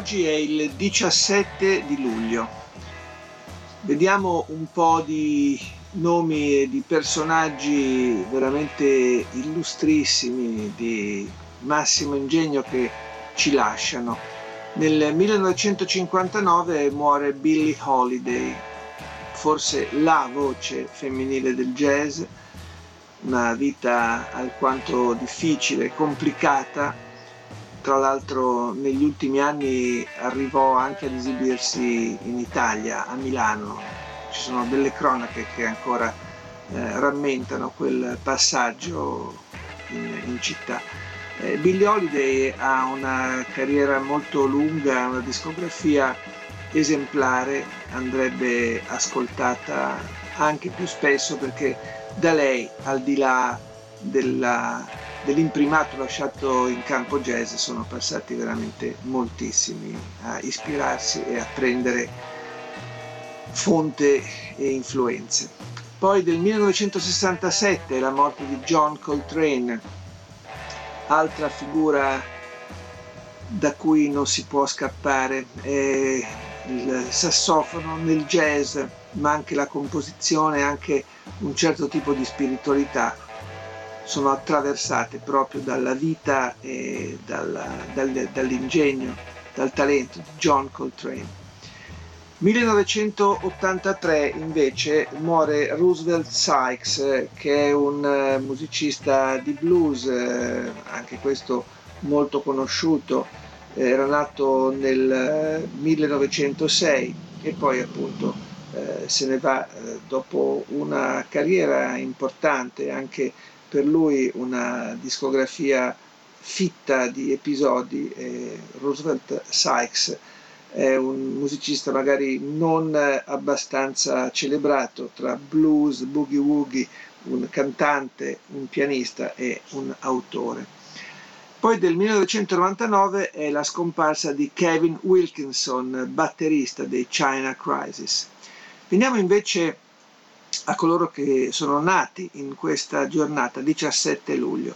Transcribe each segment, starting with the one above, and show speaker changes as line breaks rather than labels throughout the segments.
Oggi è il 17 di luglio. Vediamo un po' di nomi di personaggi veramente illustrissimi, di massimo ingegno che ci lasciano. Nel 1959 muore Billie Holiday, forse la voce femminile del jazz, una vita alquanto difficile, complicata tra l'altro negli ultimi anni arrivò anche ad esibirsi in Italia, a Milano. Ci sono delle cronache che ancora eh, rammentano quel passaggio in, in città. Eh, Billie Holiday ha una carriera molto lunga, una discografia esemplare, andrebbe ascoltata anche più spesso perché da lei, al di là della dell'imprimato lasciato in campo jazz sono passati veramente moltissimi a ispirarsi e a prendere fonte e influenze. Poi del 1967 la morte di John Coltrane, altra figura da cui non si può scappare, è il sassofono nel jazz, ma anche la composizione, anche un certo tipo di spiritualità sono attraversate proprio dalla vita e dalla, dal, dall'ingegno, dal talento di John Coltrane. 1983 invece muore Roosevelt Sykes che è un eh, musicista di blues, eh, anche questo molto conosciuto, era nato nel 1906 eh, e poi appunto eh, se ne va dopo una carriera importante anche per lui una discografia fitta di episodi. Eh, Roosevelt Sykes è un musicista magari non abbastanza celebrato tra blues, boogie woogie, un cantante, un pianista e un autore. Poi del 1999 è la scomparsa di Kevin Wilkinson, batterista dei China Crisis. Veniamo invece a coloro che sono nati in questa giornata, 17 luglio.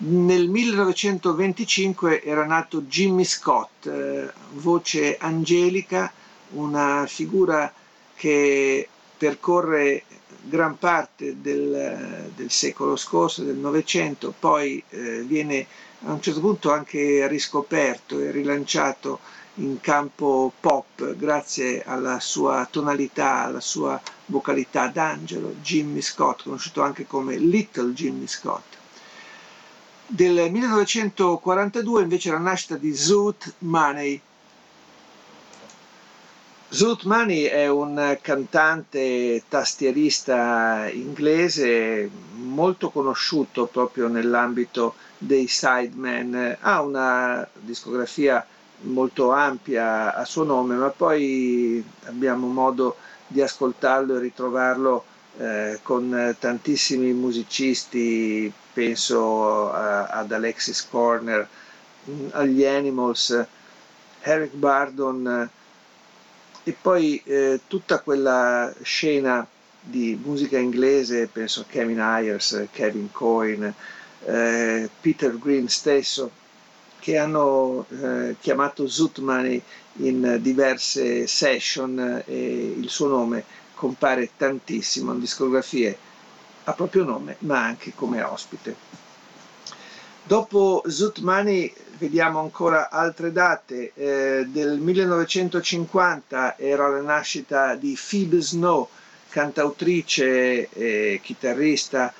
Nel 1925 era nato Jimmy Scott, eh, voce angelica, una figura che percorre gran parte del, del secolo scorso, del Novecento, poi eh, viene a un certo punto anche riscoperto e rilanciato in campo pop grazie alla sua tonalità, alla sua vocalità d'angelo, Jimmy Scott, conosciuto anche come Little Jimmy Scott. Del 1942 invece la nascita di Zoot Money. Zoot Money è un cantante tastierista inglese molto conosciuto proprio nell'ambito dei sidemen, ha una discografia molto ampia a suo nome, ma poi abbiamo modo di ascoltarlo e ritrovarlo eh, con tantissimi musicisti, penso a, ad Alexis Corner, agli Animals, Eric Bardon e poi eh, tutta quella scena di musica inglese, penso a Kevin Ayers, Kevin Coyne, eh, Peter Green stesso, che hanno eh, chiamato Zutmani in diverse session e il suo nome compare tantissimo in discografie a proprio nome ma anche come ospite. Dopo Zutmani vediamo ancora altre date. Eh, del 1950 era la nascita di Phoebe Snow, cantautrice e chitarrista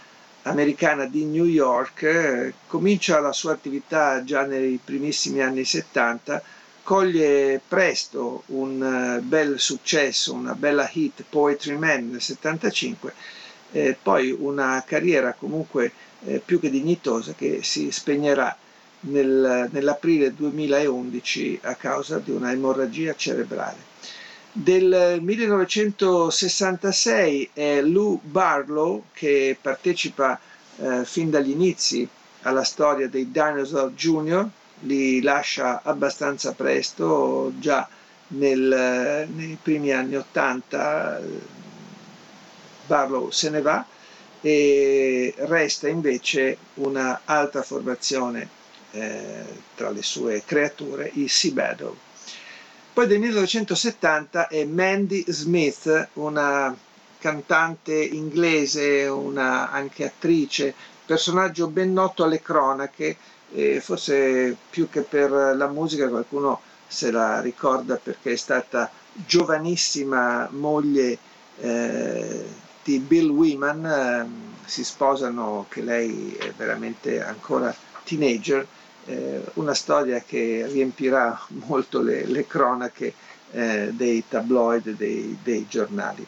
americana di New York, eh, comincia la sua attività già nei primissimi anni 70, coglie presto un uh, bel successo, una bella hit Poetry Man nel 75, eh, poi una carriera comunque eh, più che dignitosa che si spegnerà nel, nell'aprile 2011 a causa di una emorragia cerebrale. Del 1966 è Lou Barlow che partecipa eh, fin dagli inizi alla storia dei Dinosaur Jr., li lascia abbastanza presto, già nel, nei primi anni 80 Barlow se ne va e resta invece un'altra formazione eh, tra le sue creature, i Sea Battle. Poi del 1970 è Mandy Smith, una cantante inglese, una anche attrice, personaggio ben noto alle cronache, e forse più che per la musica qualcuno se la ricorda perché è stata giovanissima moglie eh, di Bill Weeman, eh, si sposano che lei è veramente ancora teenager, eh, una storia che riempirà molto le, le cronache eh, dei tabloid, dei, dei giornali.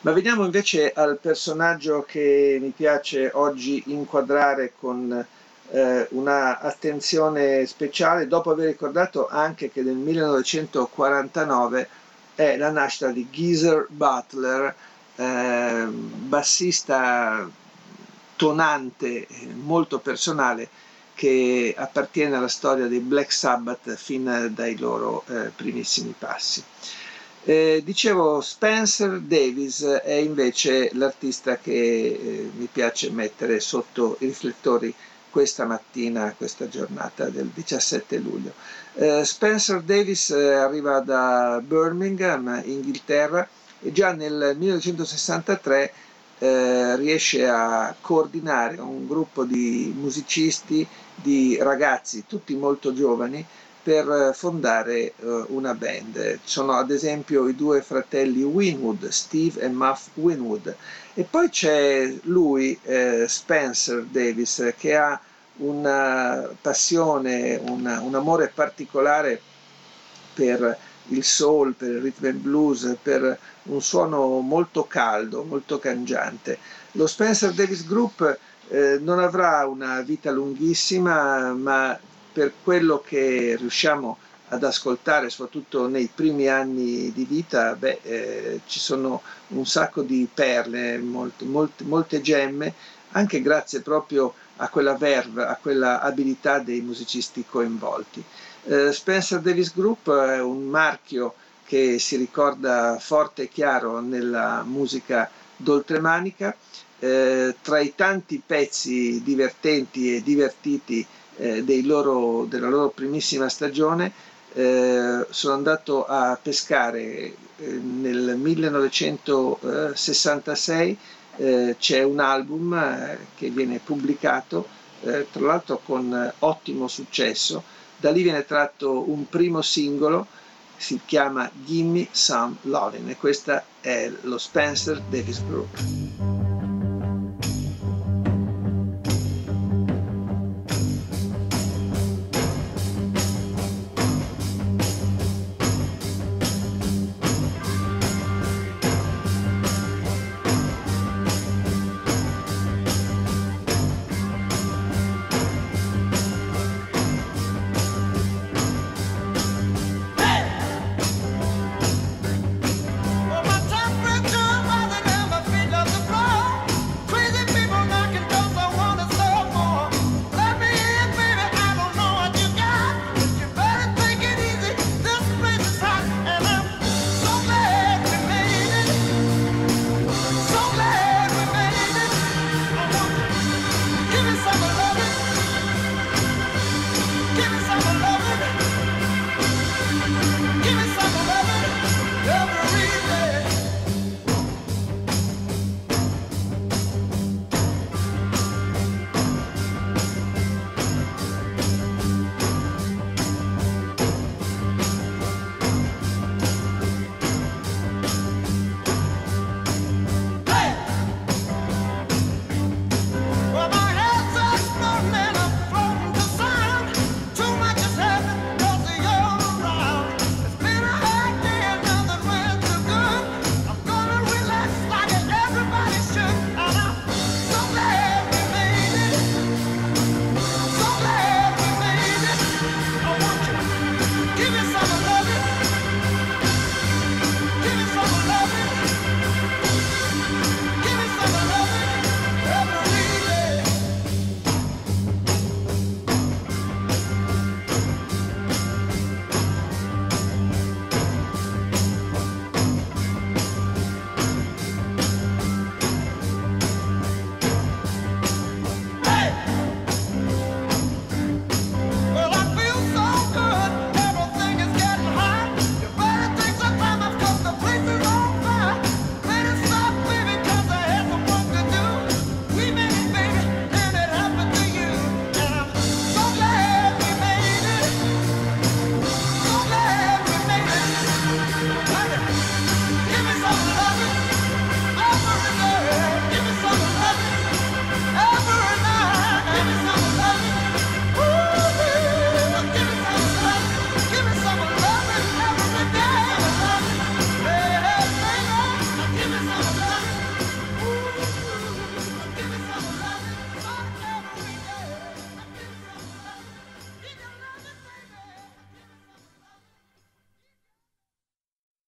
Ma veniamo invece al personaggio che mi piace oggi inquadrare con eh, una speciale dopo aver ricordato anche che nel 1949 è la nascita di Geezer Butler, eh, bassista tonante, molto personale, che appartiene alla storia dei Black Sabbath fin dai loro eh, primissimi passi. Eh, dicevo, Spencer Davis è invece l'artista che eh, mi piace mettere sotto i riflettori questa mattina, questa giornata del 17 luglio. Eh, Spencer Davis eh, arriva da Birmingham, Inghilterra, e già nel 1963 eh, riesce a coordinare un gruppo di musicisti, di ragazzi, tutti molto giovani, per fondare uh, una band. Sono ad esempio i due fratelli Winwood, Steve e Muff Winwood, e poi c'è lui, eh, Spencer Davis, che ha una passione, una, un amore particolare per il soul, per il rhythm and blues, per un suono molto caldo, molto cangiante. Lo Spencer Davis Group eh, non avrà una vita lunghissima, ma per quello che riusciamo ad ascoltare, soprattutto nei primi anni di vita, beh, eh, ci sono un sacco di perle, molte, molte, molte gemme, anche grazie proprio a quella verve, a quella abilità dei musicisti coinvolti. Eh, Spencer Davis Group è un marchio che si ricorda forte e chiaro nella musica d'oltremanica. Eh, tra i tanti pezzi divertenti e divertiti eh, loro, della loro primissima stagione, eh, sono andato a pescare eh, nel 1966, eh, c'è un album eh, che viene pubblicato, tra l'altro con ottimo successo, da lì viene tratto un primo singolo, si chiama Gimme Some Lovin' e questa è lo Spencer Davis Group.